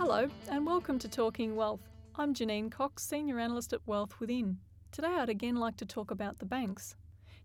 Hello, and welcome to Talking Wealth. I'm Janine Cox, Senior Analyst at Wealth Within. Today, I'd again like to talk about the banks.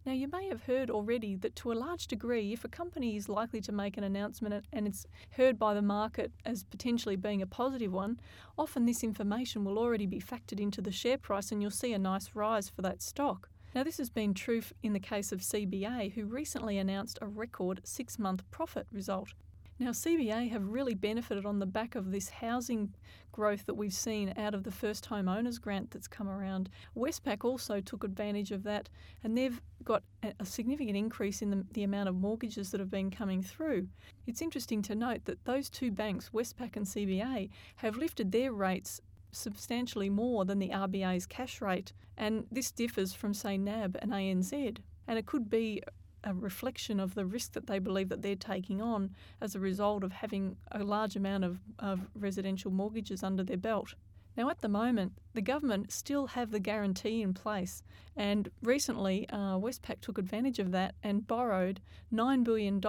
Now, you may have heard already that to a large degree, if a company is likely to make an announcement and it's heard by the market as potentially being a positive one, often this information will already be factored into the share price and you'll see a nice rise for that stock. Now, this has been true in the case of CBA, who recently announced a record six month profit result. Now, CBA have really benefited on the back of this housing growth that we've seen out of the first home owners grant that's come around. Westpac also took advantage of that, and they've got a significant increase in the, the amount of mortgages that have been coming through. It's interesting to note that those two banks, Westpac and CBA, have lifted their rates substantially more than the RBA's cash rate, and this differs from, say, NAB and ANZ. And it could be a reflection of the risk that they believe that they're taking on as a result of having a large amount of, of residential mortgages under their belt. Now, at the moment, the government still have the guarantee in place, and recently uh, Westpac took advantage of that and borrowed $9 billion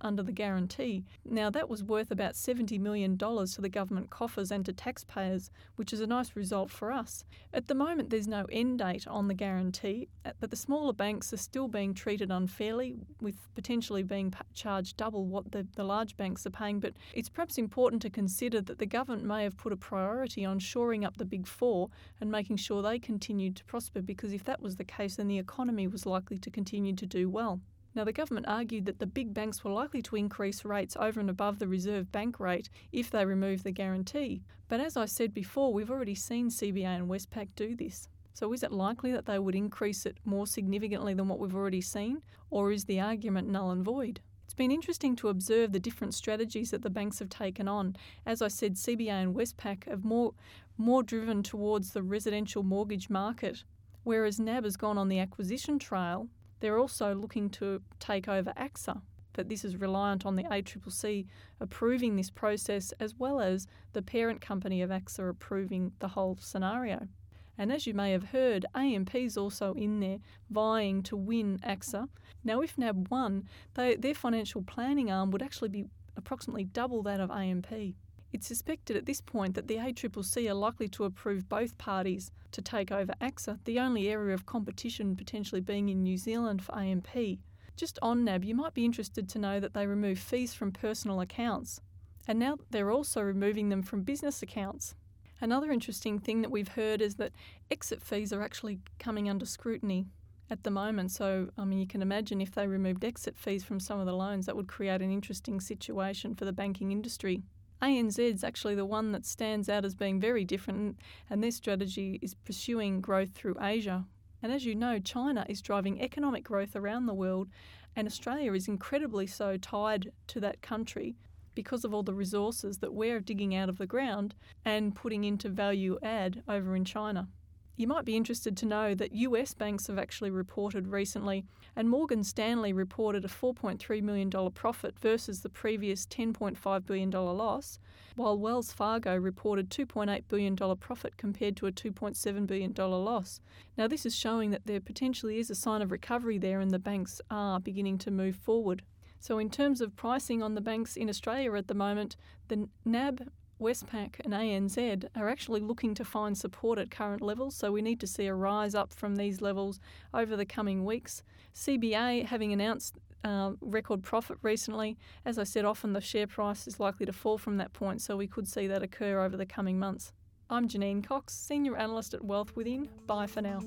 under the guarantee. Now, that was worth about $70 million to the government coffers and to taxpayers, which is a nice result for us. At the moment, there's no end date on the guarantee, uh, but the smaller banks are still being treated unfairly, with potentially being charged double what the, the large banks are paying. But it's perhaps important to consider that the government may have put a priority on shoring up the big four and making sure they continued to prosper because if that was the case, then the economy was likely to continue to do well. Now, the government argued that the big banks were likely to increase rates over and above the Reserve Bank rate if they removed the guarantee. But as I said before, we've already seen CBA and Westpac do this. So, is it likely that they would increase it more significantly than what we've already seen, or is the argument null and void? It's been interesting to observe the different strategies that the banks have taken on. As I said, CBA and Westpac have more, more driven towards the residential mortgage market, whereas NAB has gone on the acquisition trail. They're also looking to take over AXA, but this is reliant on the ACCC approving this process as well as the parent company of AXA approving the whole scenario. And as you may have heard, AMP is also in there vying to win AXA. Now, if NAB won, they, their financial planning arm would actually be approximately double that of AMP. It's suspected at this point that the ACCC are likely to approve both parties to take over AXA, the only area of competition potentially being in New Zealand for AMP. Just on NAB, you might be interested to know that they remove fees from personal accounts, and now they're also removing them from business accounts. Another interesting thing that we've heard is that exit fees are actually coming under scrutiny at the moment. So, I mean, you can imagine if they removed exit fees from some of the loans, that would create an interesting situation for the banking industry. ANZ is actually the one that stands out as being very different, and their strategy is pursuing growth through Asia. And as you know, China is driving economic growth around the world, and Australia is incredibly so tied to that country because of all the resources that we're digging out of the ground and putting into value add over in China. You might be interested to know that US banks have actually reported recently, and Morgan Stanley reported a $4.3 million profit versus the previous $10.5 billion loss, while Wells Fargo reported $2.8 billion profit compared to a $2.7 billion loss. Now, this is showing that there potentially is a sign of recovery there, and the banks are beginning to move forward. So, in terms of pricing on the banks in Australia at the moment, the NAB, Westpac, and ANZ are actually looking to find support at current levels. So, we need to see a rise up from these levels over the coming weeks. CBA having announced uh, record profit recently, as I said, often the share price is likely to fall from that point, so we could see that occur over the coming months. I'm Janine Cox, Senior Analyst at Wealth Within. Bye for now.